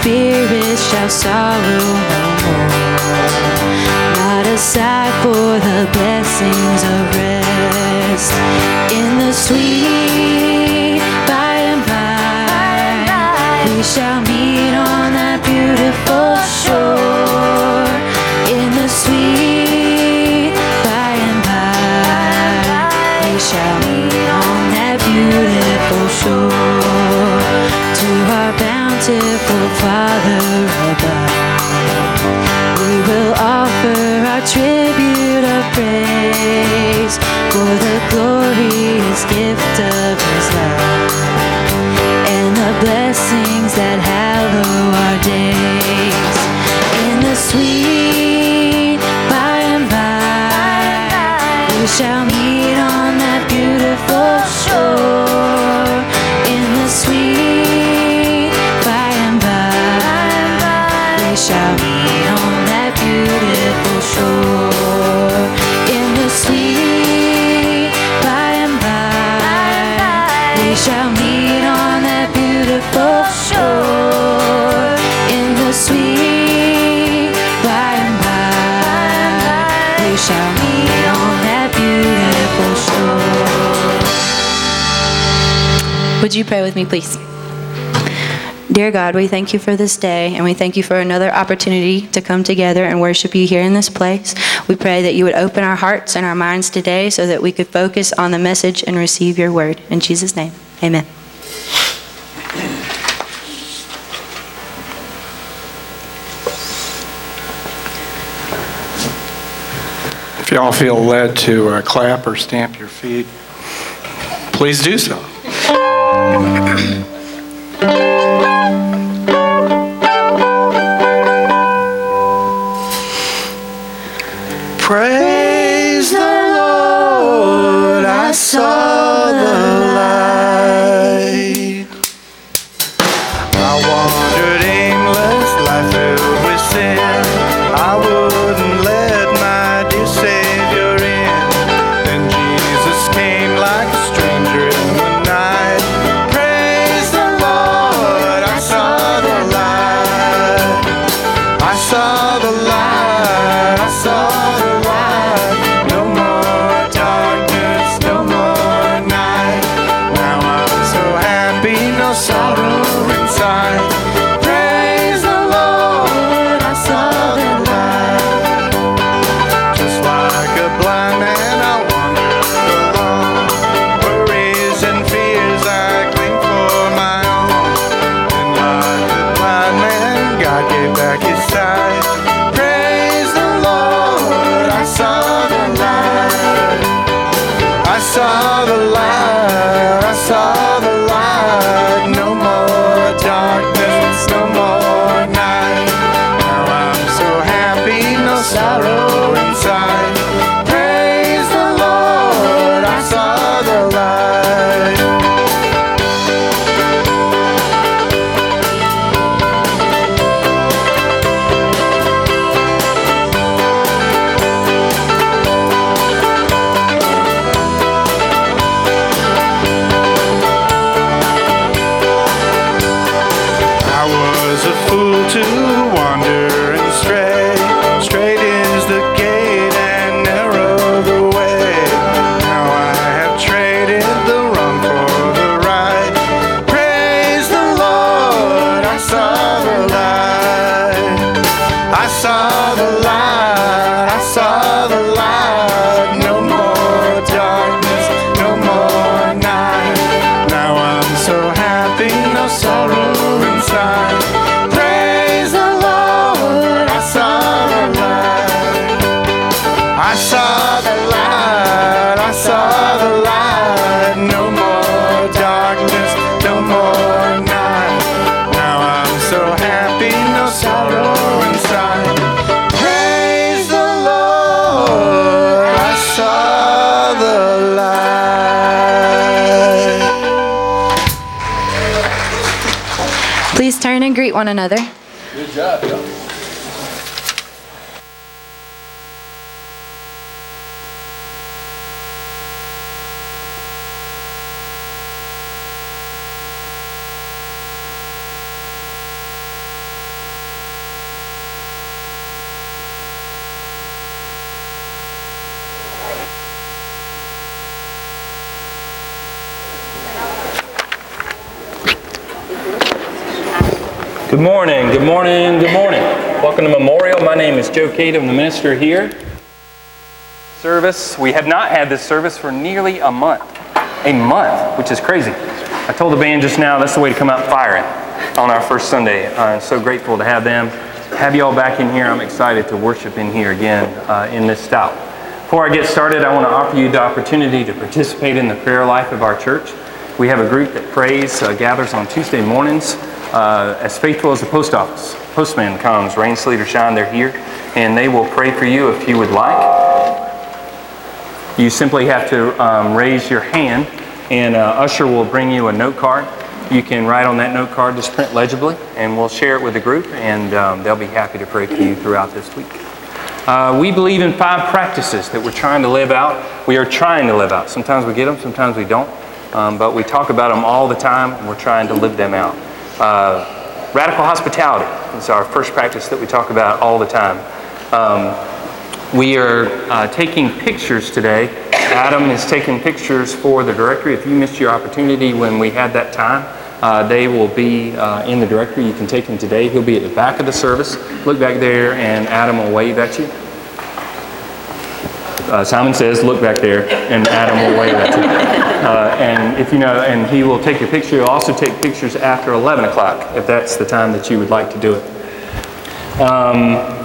spirit shall sorrow no more. Not aside for the blessings of rest in the sweet by and by. We shall meet on that beautiful shore in the sweet by and by. We shall meet on that beautiful shore. Merciful Father above, we will offer our tribute of praise for the glorious gift of His love and the blessings that hallow. you pray with me, please? Dear God, we thank you for this day, and we thank you for another opportunity to come together and worship you here in this place. We pray that you would open our hearts and our minds today so that we could focus on the message and receive your word. In Jesus' name, amen. If y'all feel led to uh, clap or stamp your feet, please do so. Praise the Lord, I saw. Good morning, good morning, good morning. Welcome to Memorial. My name is Joe Cade. I'm the minister here. Service. We have not had this service for nearly a month. A month, which is crazy. I told the band just now that's the way to come out firing on our first Sunday. I'm so grateful to have them. Have you all back in here. I'm excited to worship in here again uh, in this style. Before I get started, I want to offer you the opportunity to participate in the prayer life of our church. We have a group that prays, uh, gathers on Tuesday mornings, uh, as faithful as the post office. Postman comes, rain, sleet, or shine, they're here, and they will pray for you if you would like. You simply have to um, raise your hand, and uh, Usher will bring you a note card. You can write on that note card, just print legibly, and we'll share it with the group, and um, they'll be happy to pray for you throughout this week. Uh, we believe in five practices that we're trying to live out. We are trying to live out. Sometimes we get them, sometimes we don't. Um, but we talk about them all the time, and we're trying to live them out. Uh, radical hospitality is our first practice that we talk about all the time. Um, we are uh, taking pictures today. Adam is taking pictures for the directory. If you missed your opportunity when we had that time, uh, they will be uh, in the directory. You can take them today. He'll be at the back of the service. Look back there, and Adam will wave at you. Uh, Simon says, look back there, and Adam will wave at you. Uh, and if you know, and he will take your picture. He'll also take pictures after 11 o'clock, if that's the time that you would like to do it. Um,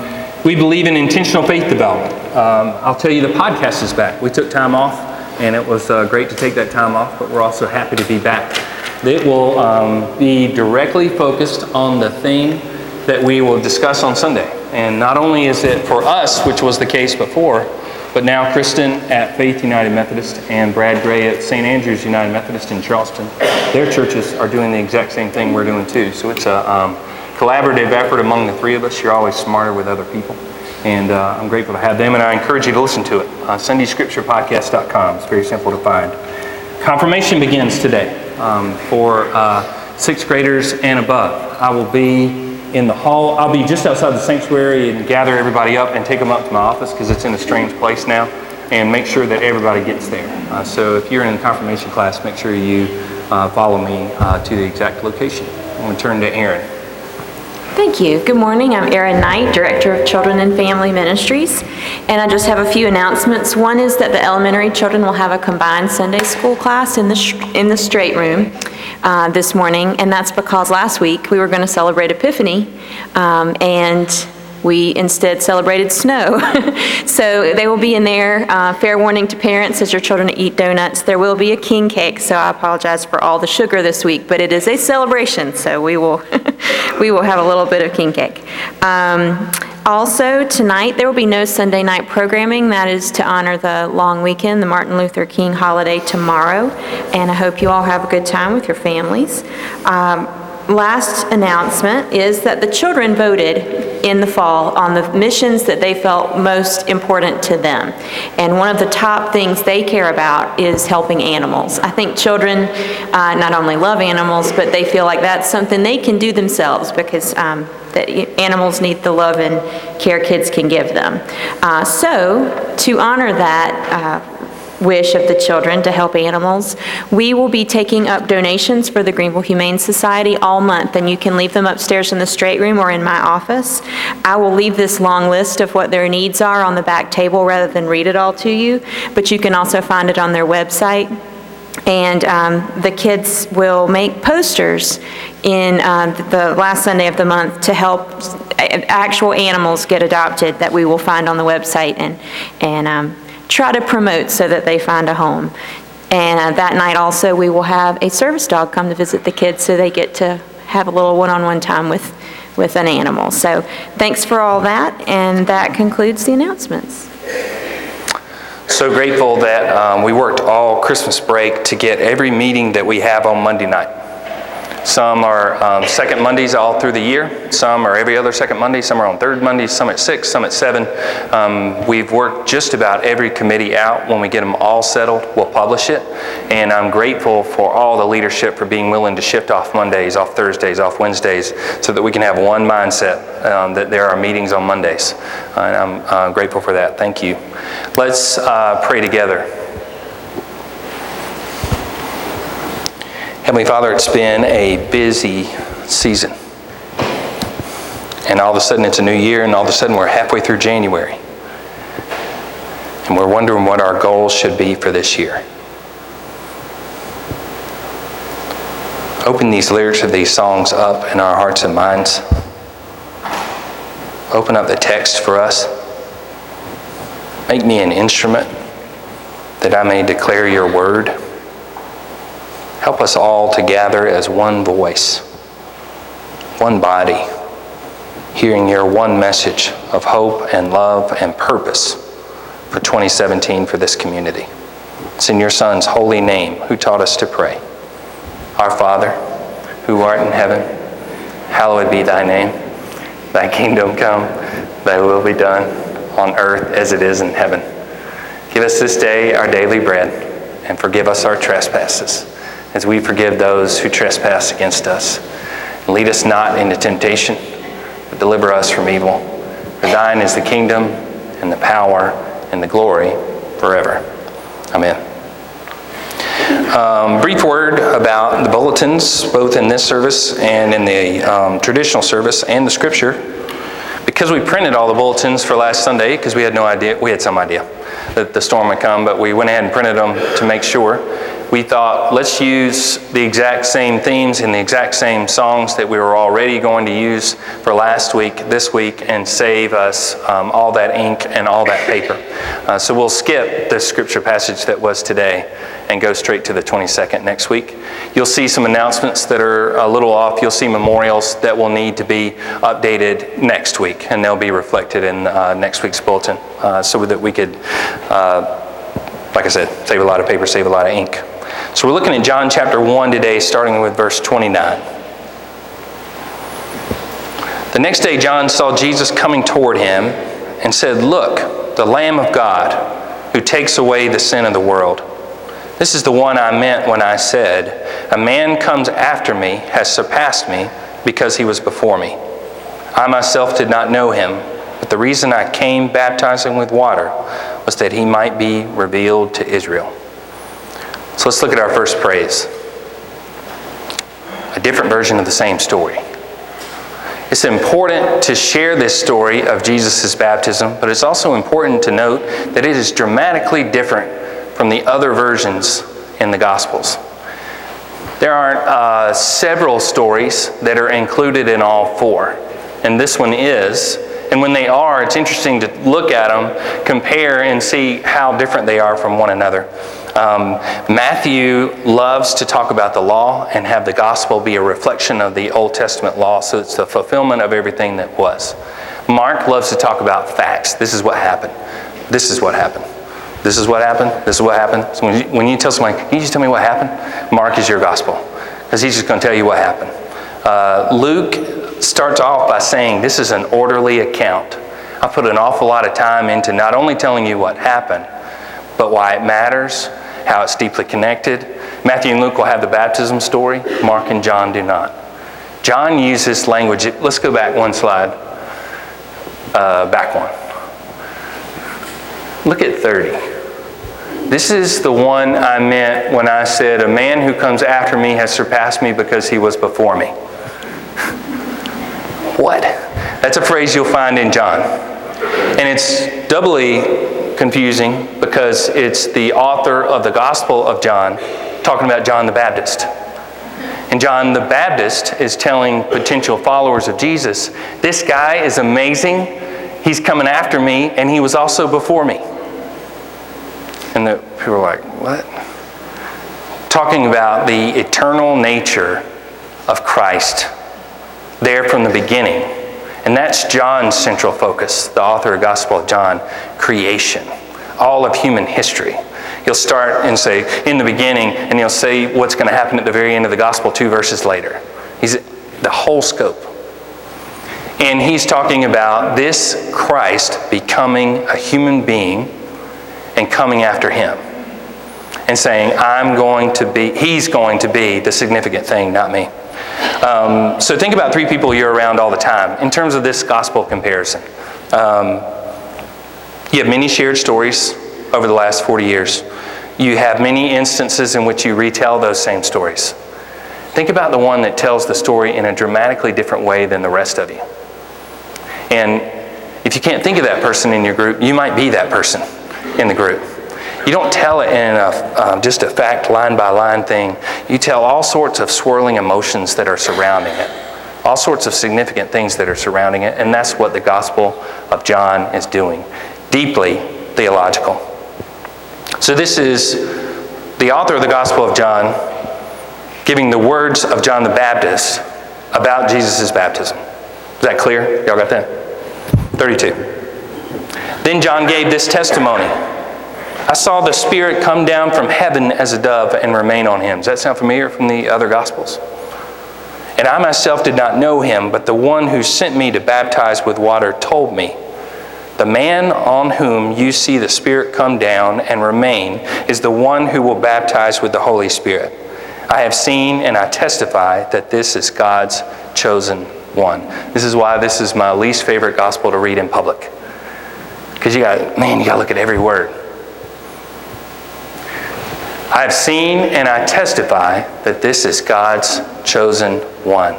we believe in intentional faith development. Um, I'll tell you, the podcast is back. We took time off, and it was uh, great to take that time off, but we're also happy to be back. It will um, be directly focused on the theme that we will discuss on Sunday. And not only is it for us, which was the case before, but now Kristen at Faith United Methodist and Brad Gray at St. Andrews United Methodist in Charleston, their churches are doing the exact same thing we're doing too. So it's a um, collaborative effort among the three of us. You're always smarter with other people. And uh, I'm grateful to have them, and I encourage you to listen to it. Uh, SundayScripturePodcast.com. It's very simple to find. Confirmation begins today um, for uh, sixth graders and above. I will be in the hall. I'll be just outside the sanctuary and gather everybody up and take them up to my office because it's in a strange place now and make sure that everybody gets there. Uh, so if you're in the confirmation class, make sure you uh, follow me uh, to the exact location. I'm going to turn to Erin. Thank you. Good morning. I'm Erin Knight, Director of Children and Family Ministries, and I just have a few announcements. One is that the elementary children will have a combined Sunday school class in the sh- in the straight room uh, this morning, and that's because last week we were going to celebrate Epiphany, um, and we instead celebrated snow. so they will be in there. Uh, fair warning to parents as your children eat donuts. There will be a king cake, so I apologize for all the sugar this week, but it is a celebration, so we will we will have a little bit of king cake. Um, also, tonight, there will be no Sunday night programming. That is to honor the long weekend, the Martin Luther King holiday tomorrow, and I hope you all have a good time with your families. Um, Last announcement is that the children voted in the fall on the missions that they felt most important to them. And one of the top things they care about is helping animals. I think children uh, not only love animals, but they feel like that's something they can do themselves because um, that animals need the love and care kids can give them. Uh, So, to honor that, uh, wish of the children to help animals. We will be taking up donations for the Greenville Humane Society all month, and you can leave them upstairs in the straight room or in my office. I will leave this long list of what their needs are on the back table rather than read it all to you, but you can also find it on their website. And um, the kids will make posters in um, the last Sunday of the month to help a- actual animals get adopted that we will find on the website and, and um, try to promote so that they find a home. And uh, that night also, we will have a service dog come to visit the kids so they get to have a little one-on-one time with, with an animal. So thanks for all that, and that concludes the announcements. So grateful that um, we worked all Christmas break to get every meeting that we have on Monday night. Some are um, second Mondays all through the year. Some are every other second Monday. Some are on third Mondays. Some at six. Some at seven. Um, we've worked just about every committee out. When we get them all settled, we'll publish it. And I'm grateful for all the leadership for being willing to shift off Mondays, off Thursdays, off Wednesdays, so that we can have one mindset um, that there are meetings on Mondays. And I'm uh, grateful for that. Thank you. Let's uh, pray together. Heavenly Father, it's been a busy season. And all of a sudden it's a new year, and all of a sudden we're halfway through January. And we're wondering what our goals should be for this year. Open these lyrics of these songs up in our hearts and minds. Open up the text for us. Make me an instrument that I may declare your word. Help us all to gather as one voice, one body, hearing your one message of hope and love and purpose for 2017 for this community. It's in your Son's holy name who taught us to pray. Our Father, who art in heaven, hallowed be thy name. Thy kingdom come, thy will be done on earth as it is in heaven. Give us this day our daily bread, and forgive us our trespasses as we forgive those who trespass against us. Lead us not into temptation, but deliver us from evil. For thine is the kingdom, and the power, and the glory forever. Amen. Um, brief word about the bulletins, both in this service and in the um, traditional service and the scripture. Because we printed all the bulletins for last Sunday, because we had no idea, we had some idea that the storm would come, but we went ahead and printed them to make sure we thought let's use the exact same themes and the exact same songs that we were already going to use for last week, this week, and save us um, all that ink and all that paper. Uh, so we'll skip the scripture passage that was today and go straight to the 22nd next week. You'll see some announcements that are a little off. You'll see memorials that will need to be updated next week, and they'll be reflected in uh, next week's bulletin uh, so that we could, uh, like I said, save a lot of paper, save a lot of ink. So we're looking at John chapter 1 today, starting with verse 29. The next day, John saw Jesus coming toward him and said, Look, the Lamb of God, who takes away the sin of the world. This is the one I meant when I said, A man comes after me, has surpassed me, because he was before me. I myself did not know him, but the reason I came baptizing with water was that he might be revealed to Israel. So let's look at our first praise. A different version of the same story. It's important to share this story of Jesus' baptism, but it's also important to note that it is dramatically different from the other versions in the Gospels. There are uh, several stories that are included in all four, and this one is. And when they are, it's interesting to look at them, compare, and see how different they are from one another. Um, Matthew loves to talk about the law and have the gospel be a reflection of the Old Testament law, so it's the fulfillment of everything that was. Mark loves to talk about facts. This is what happened. This is what happened. This is what happened. This is what happened. So when you, when you tell someone, can you just tell me what happened? Mark is your gospel, because he's just going to tell you what happened. Uh, Luke starts off by saying this is an orderly account. I put an awful lot of time into not only telling you what happened, but why it matters, how it's deeply connected. Matthew and Luke will have the baptism story, Mark and John do not. John uses language. Let's go back one slide. Uh, back one. Look at 30. This is the one I meant when I said, A man who comes after me has surpassed me because he was before me. what? That's a phrase you'll find in John. And it's doubly confusing because it's the author of the Gospel of John talking about John the Baptist. And John the Baptist is telling potential followers of Jesus, this guy is amazing. He's coming after me, and he was also before me. And the people are like, what? Talking about the eternal nature of Christ there from the beginning. And that's John's central focus, the author of Gospel of John, creation, all of human history. He'll start and say, in the beginning, and he'll say what's going to happen at the very end of the Gospel two verses later. He's the whole scope. And he's talking about this Christ becoming a human being and coming after him. And saying, I'm going to be, he's going to be the significant thing, not me. Um, so think about three people you're around all the time in terms of this gospel comparison. Um, you have many shared stories over the last 40 years. You have many instances in which you retell those same stories. Think about the one that tells the story in a dramatically different way than the rest of you. And if you can't think of that person in your group, you might be that person in the group. You don't tell it in a, um, just a fact line by line thing. You tell all sorts of swirling emotions that are surrounding it, all sorts of significant things that are surrounding it, and that's what the Gospel of John is doing. Deeply theological. So, this is the author of the Gospel of John giving the words of John the Baptist about Jesus' baptism. Is that clear? Y'all got that? 32. Then John gave this testimony I saw the Spirit come down from heaven as a dove and remain on him. Does that sound familiar from the other Gospels? And I myself did not know him, but the one who sent me to baptize with water told me, The man on whom you see the Spirit come down and remain is the one who will baptize with the Holy Spirit. I have seen and I testify that this is God's chosen one. This is why this is my least favorite gospel to read in public. Because you got, man, you got to look at every word. I have seen and I testify that this is God's chosen one.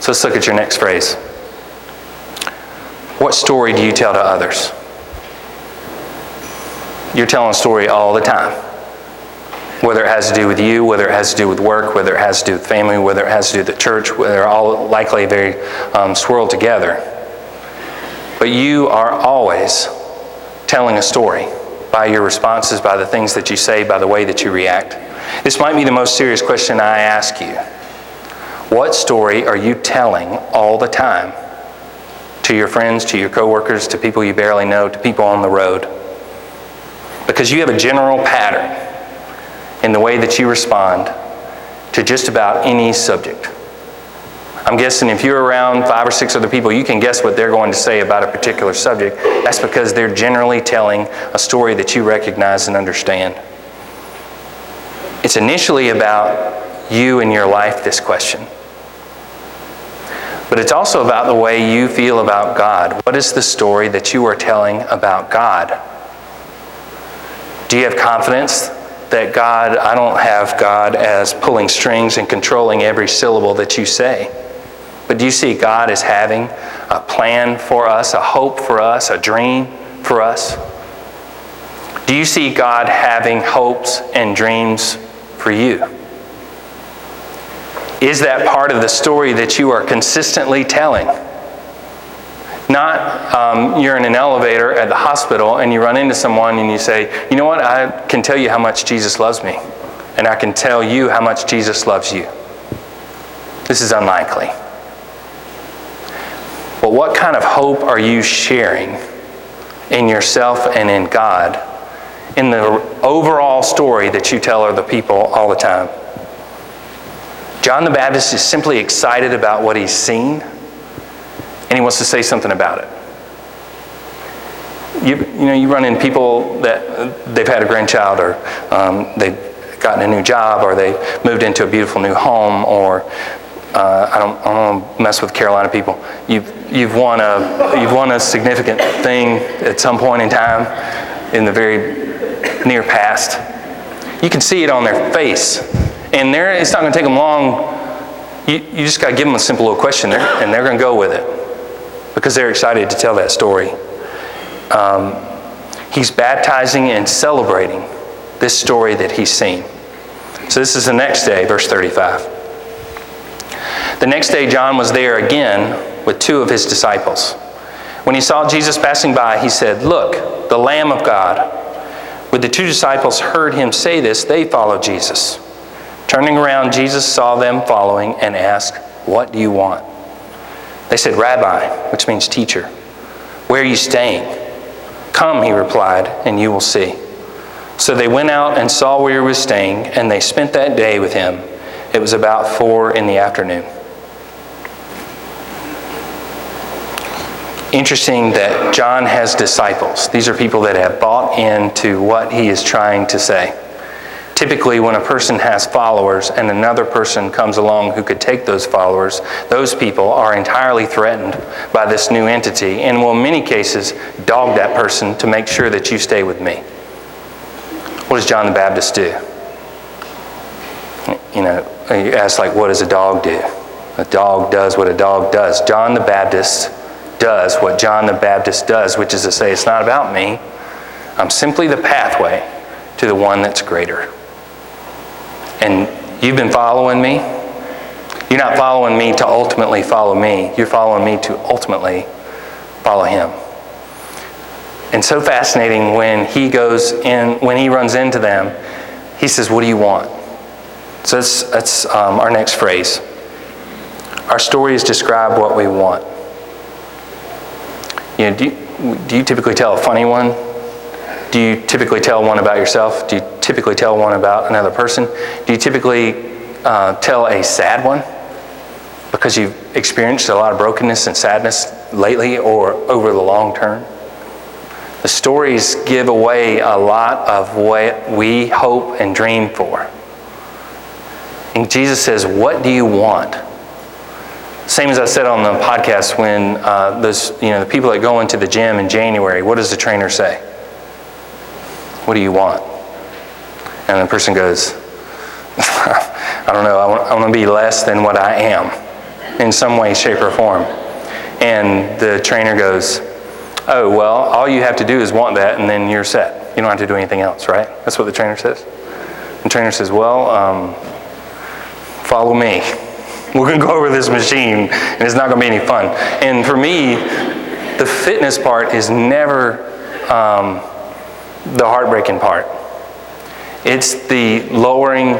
So let's look at your next phrase. What story do you tell to others? You're telling a story all the time. Whether it has to do with you, whether it has to do with work, whether it has to do with family, whether it has to do with the church, they're all likely very um, swirled together. But you are always telling a story by your responses, by the things that you say, by the way that you react. This might be the most serious question I ask you. What story are you telling all the time to your friends, to your coworkers, to people you barely know, to people on the road? Because you have a general pattern in the way that you respond to just about any subject. I'm guessing if you're around five or six other people, you can guess what they're going to say about a particular subject. That's because they're generally telling a story that you recognize and understand. It's initially about you and your life, this question. But it's also about the way you feel about God. What is the story that you are telling about God? Do you have confidence that God, I don't have God as pulling strings and controlling every syllable that you say? But do you see God as having a plan for us, a hope for us, a dream for us? Do you see God having hopes and dreams for you? Is that part of the story that you are consistently telling? Not um, you're in an elevator at the hospital and you run into someone and you say, you know what, I can tell you how much Jesus loves me, and I can tell you how much Jesus loves you. This is unlikely. But what kind of hope are you sharing in yourself and in God in the overall story that you tell other people all the time? John the Baptist is simply excited about what he's seen, and he wants to say something about it. You, you know, you run into people that they've had a grandchild, or um, they've gotten a new job, or they moved into a beautiful new home, or uh, I don't, I don't want to mess with Carolina people. You've, you've, won a, you've won a significant thing at some point in time in the very near past. You can see it on their face. And it's not going to take them long. You, you just got to give them a simple little question, there, and they're going to go with it because they're excited to tell that story. Um, he's baptizing and celebrating this story that he's seen. So this is the next day, verse 35. The next day, John was there again with two of his disciples. When he saw Jesus passing by, he said, Look, the Lamb of God. When the two disciples heard him say this, they followed Jesus. Turning around, Jesus saw them following and asked, What do you want? They said, Rabbi, which means teacher, where are you staying? Come, he replied, and you will see. So they went out and saw where he was staying, and they spent that day with him. It was about four in the afternoon. Interesting that John has disciples. These are people that have bought into what he is trying to say. Typically, when a person has followers and another person comes along who could take those followers, those people are entirely threatened by this new entity and will, in many cases, dog that person to make sure that you stay with me. What does John the Baptist do? You know, you ask, like, what does a dog do? A dog does what a dog does. John the Baptist does what John the Baptist does, which is to say, it's not about me. I'm simply the pathway to the one that's greater. And you've been following me. You're not following me to ultimately follow me. You're following me to ultimately follow him. And so fascinating when he goes in, when he runs into them, he says, What do you want? So that's, that's um, our next phrase. Our stories describe what we want. You know, do you, do you typically tell a funny one? Do you typically tell one about yourself? Do you typically tell one about another person? Do you typically uh, tell a sad one because you've experienced a lot of brokenness and sadness lately or over the long term? The stories give away a lot of what we hope and dream for. And Jesus says, What do you want? Same as I said on the podcast when uh, those, you know, the people that go into the gym in January, what does the trainer say? What do you want? And the person goes, I don't know, I want, I want to be less than what I am in some way, shape, or form. And the trainer goes, Oh, well, all you have to do is want that, and then you're set. You don't have to do anything else, right? That's what the trainer says. The trainer says, Well, um, follow me. We're going to go over this machine, and it's not going to be any fun. And for me, the fitness part is never um, the heartbreaking part. It's the lowering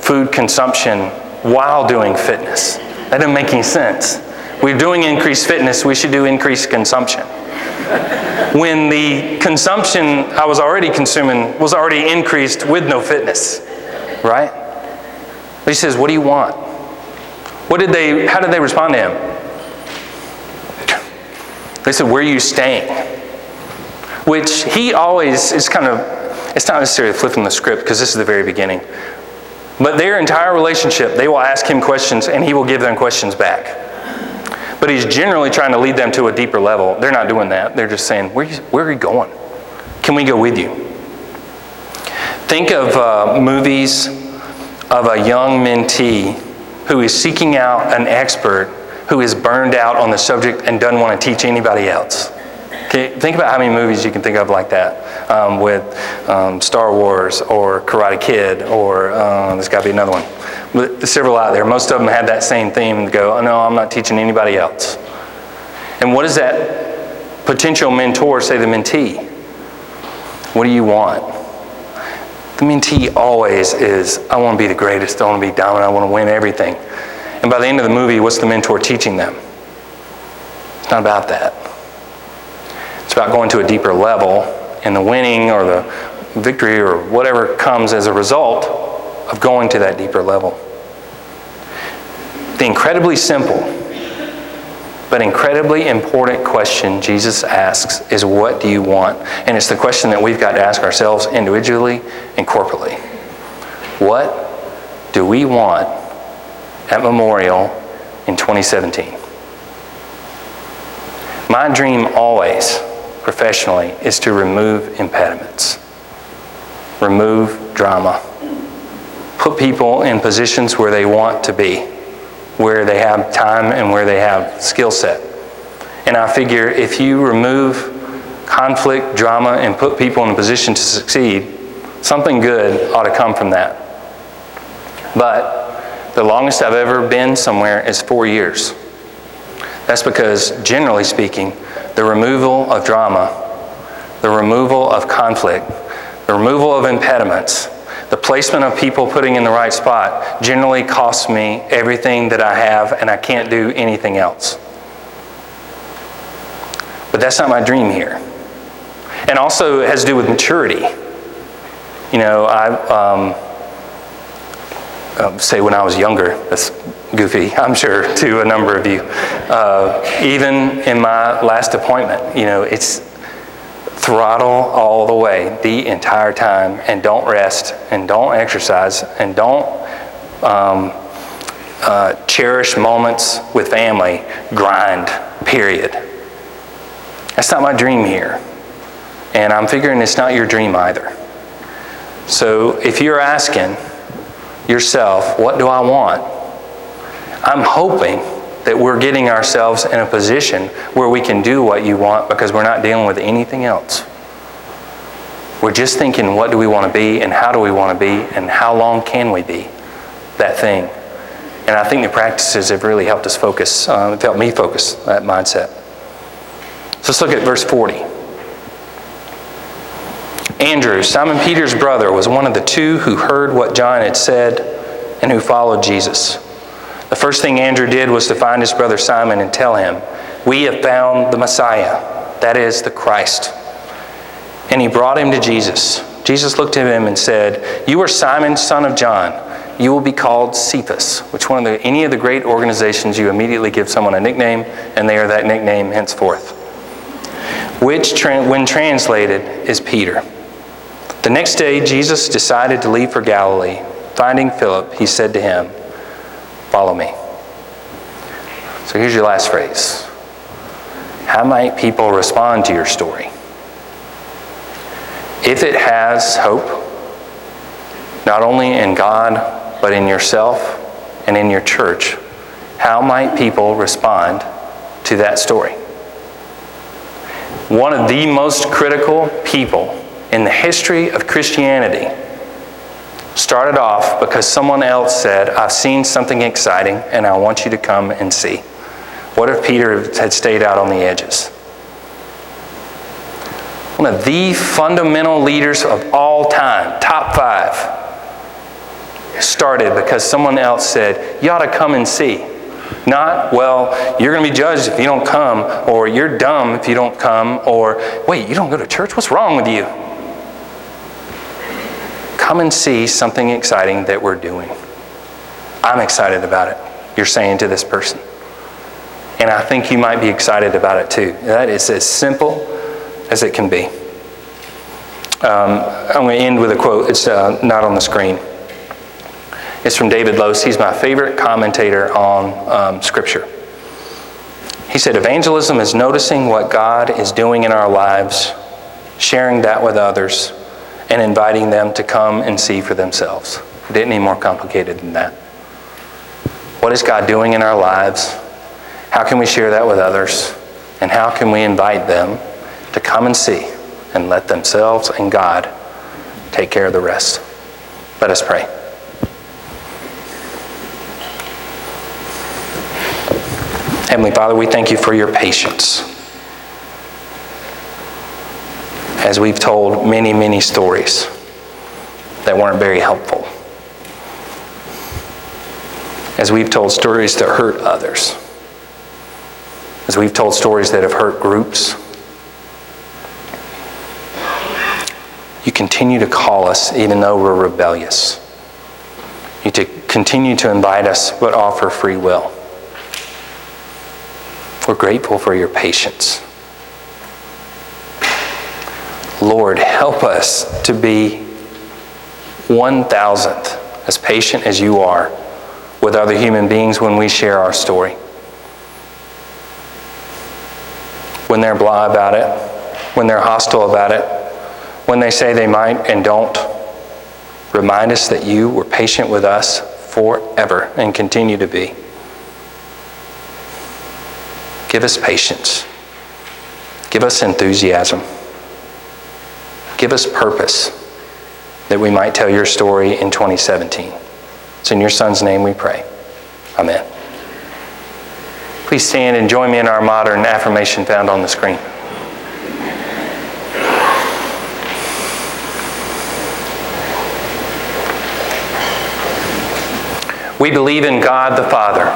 food consumption while doing fitness. That doesn't make any sense. We're doing increased fitness, we should do increased consumption. When the consumption I was already consuming was already increased with no fitness, right? He says, What do you want? What did they, how did they respond to him? They said, Where are you staying? Which he always is kind of, it's not necessarily flipping the script because this is the very beginning. But their entire relationship, they will ask him questions and he will give them questions back. But he's generally trying to lead them to a deeper level. They're not doing that. They're just saying, Where, where are you going? Can we go with you? Think of uh, movies of a young mentee who is seeking out an expert who is burned out on the subject and doesn't want to teach anybody else. Okay, think about how many movies you can think of like that um, with um, Star Wars or Karate Kid, or uh, there's got to be another one. But several out there. Most of them had that same theme go, oh, no, I'm not teaching anybody else. And what does that potential mentor say to the mentee? What do you want? The mentee always is, I want to be the greatest, I want to be dominant, I want to win everything. And by the end of the movie, what's the mentor teaching them? It's not about that. It's about going to a deeper level, and the winning or the victory or whatever comes as a result of going to that deeper level. The incredibly simple but incredibly important question Jesus asks is what do you want? And it's the question that we've got to ask ourselves individually and corporately. What do we want at Memorial in 2017? My dream always, professionally, is to remove impediments, remove drama, put people in positions where they want to be where they have time and where they have skill set. And I figure if you remove conflict, drama, and put people in a position to succeed, something good ought to come from that. But the longest I've ever been somewhere is four years. That's because, generally speaking, the removal of drama, the removal of conflict, the removal of impediments, the placement of people putting in the right spot generally costs me everything that I have, and I can't do anything else. But that's not my dream here. And also, it has to do with maturity. You know, I um, uh, say when I was younger, that's goofy, I'm sure, to a number of you. Uh, even in my last appointment, you know, it's throttle all the way the entire time and don't rest and don't exercise and don't um, uh, cherish moments with family, grind, period. That's not my dream here. And I'm figuring it's not your dream either. So if you're asking yourself, what do I want? I'm hoping that we're getting ourselves in a position where we can do what you want because we're not dealing with anything else. We're just thinking, what do we want to be and how do we want to be and how long can we be that thing? And I think the practices have really helped us focus, uh, helped me focus that mindset. So let's look at verse 40. Andrew, Simon Peter's brother, was one of the two who heard what John had said and who followed Jesus. First thing Andrew did was to find his brother Simon and tell him, We have found the Messiah, that is, the Christ. And he brought him to Jesus. Jesus looked at him and said, You are Simon, son of John. You will be called Cephas, which one of the, any of the great organizations you immediately give someone a nickname, and they are that nickname henceforth. Which, when translated, is Peter. The next day, Jesus decided to leave for Galilee. Finding Philip, he said to him, Follow me. So here's your last phrase How might people respond to your story? If it has hope, not only in God, but in yourself and in your church, how might people respond to that story? One of the most critical people in the history of Christianity started off because someone else said, I've seen something exciting and I want you to come and see. What if Peter had stayed out on the edges? One of the fundamental leaders of all time, top five, started because someone else said, You ought to come and see. Not, well, you're going to be judged if you don't come, or you're dumb if you don't come, or wait, you don't go to church? What's wrong with you? Come and see something exciting that we're doing. I'm excited about it, you're saying to this person. And I think you might be excited about it too. That is as simple as it can be. Um, I'm going to end with a quote. It's uh, not on the screen. It's from David Lose. He's my favorite commentator on um, Scripture. He said, Evangelism is noticing what God is doing in our lives, sharing that with others, and inviting them to come and see for themselves. It didn't need more complicated than that. What is God doing in our lives? How can we share that with others? And how can we invite them to come and see and let themselves and God take care of the rest? Let us pray. Heavenly Father, we thank you for your patience as we've told many, many stories that weren't very helpful. As we've told stories that hurt others. As we've told stories that have hurt groups. You continue to call us even though we're rebellious. You to continue to invite us but offer free will. We're grateful for your patience. Lord, help us to be one thousandth as patient as you are with other human beings when we share our story. When they're blah about it, when they're hostile about it, when they say they might and don't, remind us that you were patient with us forever and continue to be. Give us patience. Give us enthusiasm. Give us purpose that we might tell your story in 2017. It's in your Son's name we pray. Amen. Please stand and join me in our modern affirmation found on the screen. We believe in God the Father,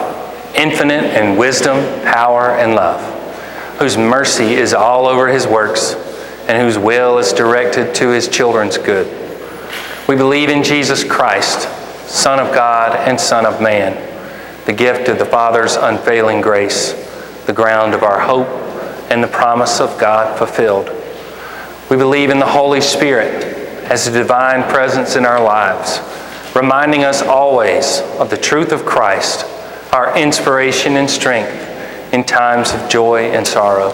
infinite in wisdom, power, and love, whose mercy is all over his works and whose will is directed to his children's good. We believe in Jesus Christ, Son of God and Son of Man, the gift of the Father's unfailing grace, the ground of our hope, and the promise of God fulfilled. We believe in the Holy Spirit as a divine presence in our lives, reminding us always of the truth of Christ, our inspiration and strength in times of joy and sorrow.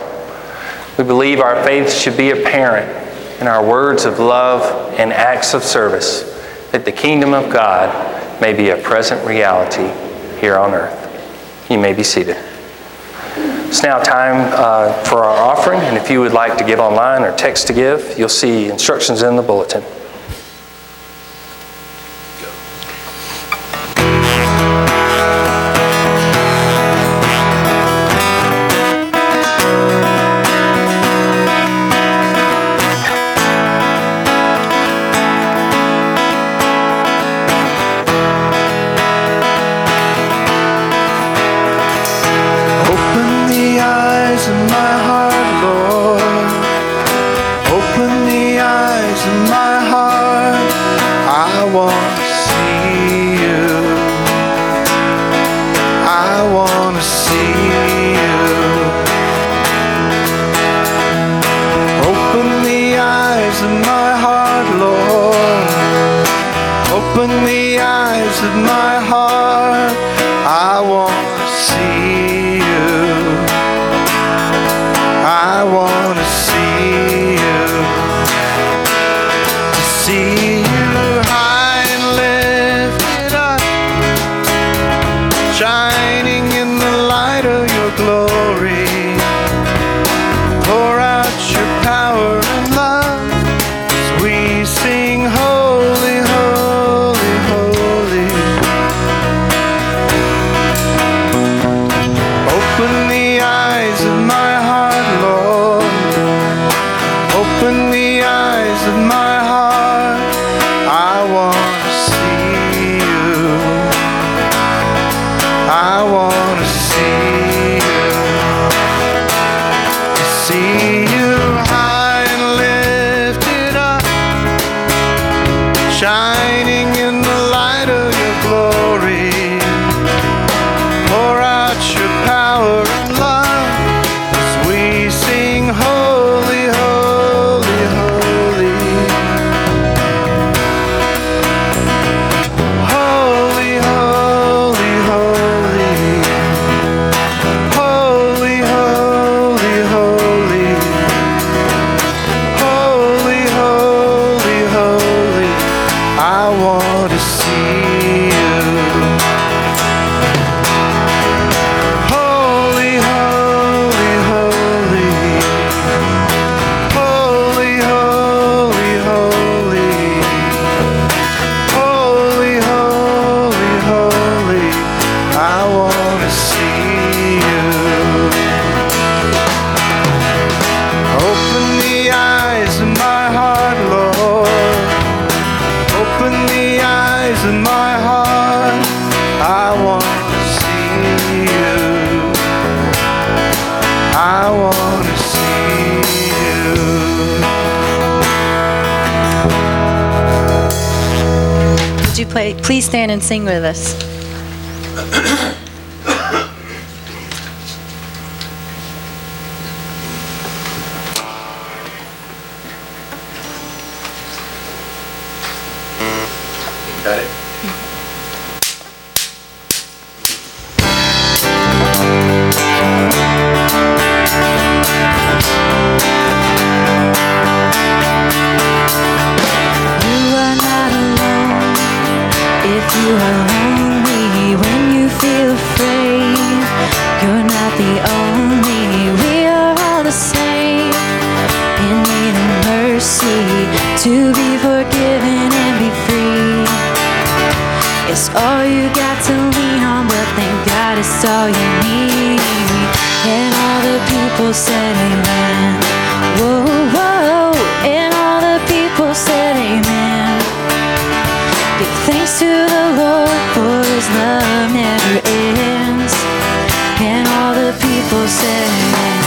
We believe our faith should be apparent in our words of love and acts of service, that the kingdom of God may be a present reality here on earth. You may be seated. It's now time uh, for our offering, and if you would like to give online or text to give, you'll see instructions in the bulletin. Please stand and sing with us? To be forgiven and be free. It's all you got to lean on, but thank God it's all you need. And all the people said amen. Whoa, whoa, and all the people said amen. Give thanks to the Lord for his love never ends. And all the people said amen.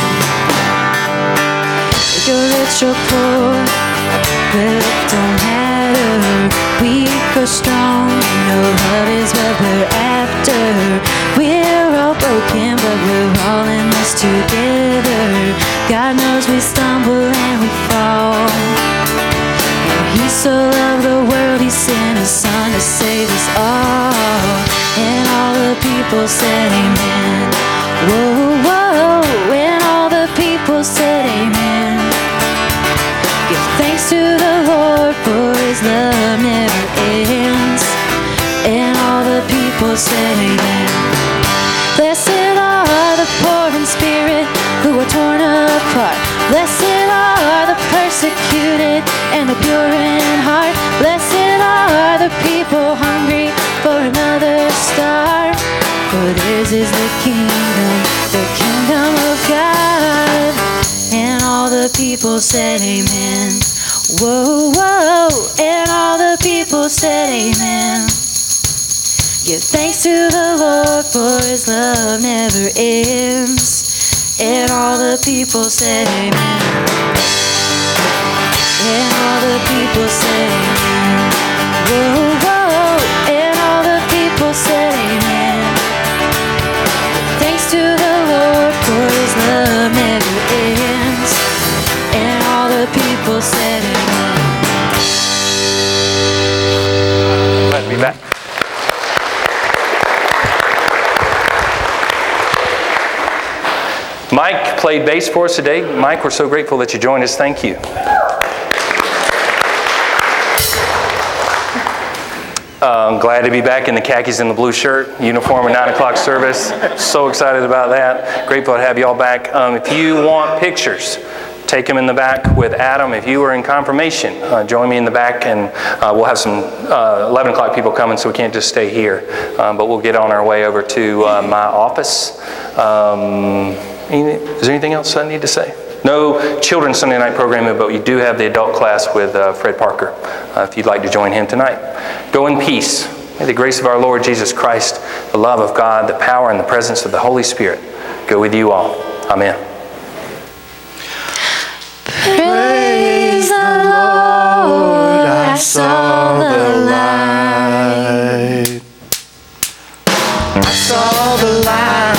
You're rich or poor, but don't matter. Weak or strong, no love is what we're after. We're all broken, but we're all in this together. God knows we stumble and we fall. He so loved the world, he sent his son to save us all. And all the people said amen. Whoa, whoa, people amen. Blessed are the poor in spirit who are torn apart. Blessed are the persecuted and the pure in heart. Blessed are the people hungry for another star. For theirs is the kingdom, the kingdom of God. And all the people said amen. Whoa, whoa, and all the people said amen. Give thanks to the Lord for his love never ends. And all the people said amen. And all the people said amen. Whoa, whoa, and all the people said amen. Thanks to the Lord for his love never ends. And all the people said amen. Glad to be back. Mike played bass for us today. Mike, we're so grateful that you joined us. Thank you. Uh, I'm glad to be back in the khakis and the blue shirt, uniform at 9 o'clock service. So excited about that. Grateful to have you all back. Um, if you want pictures, take them in the back with Adam. If you are in confirmation, uh, join me in the back, and uh, we'll have some uh, 11 o'clock people coming, so we can't just stay here. Um, but we'll get on our way over to uh, my office. Um, is there anything else I need to say? No children's Sunday night programming, but you do have the adult class with uh, Fred Parker, uh, if you'd like to join him tonight. Go in peace. May the grace of our Lord Jesus Christ, the love of God, the power and the presence of the Holy Spirit go with you all. Amen. Praise the Lord, I saw the light. I saw the light,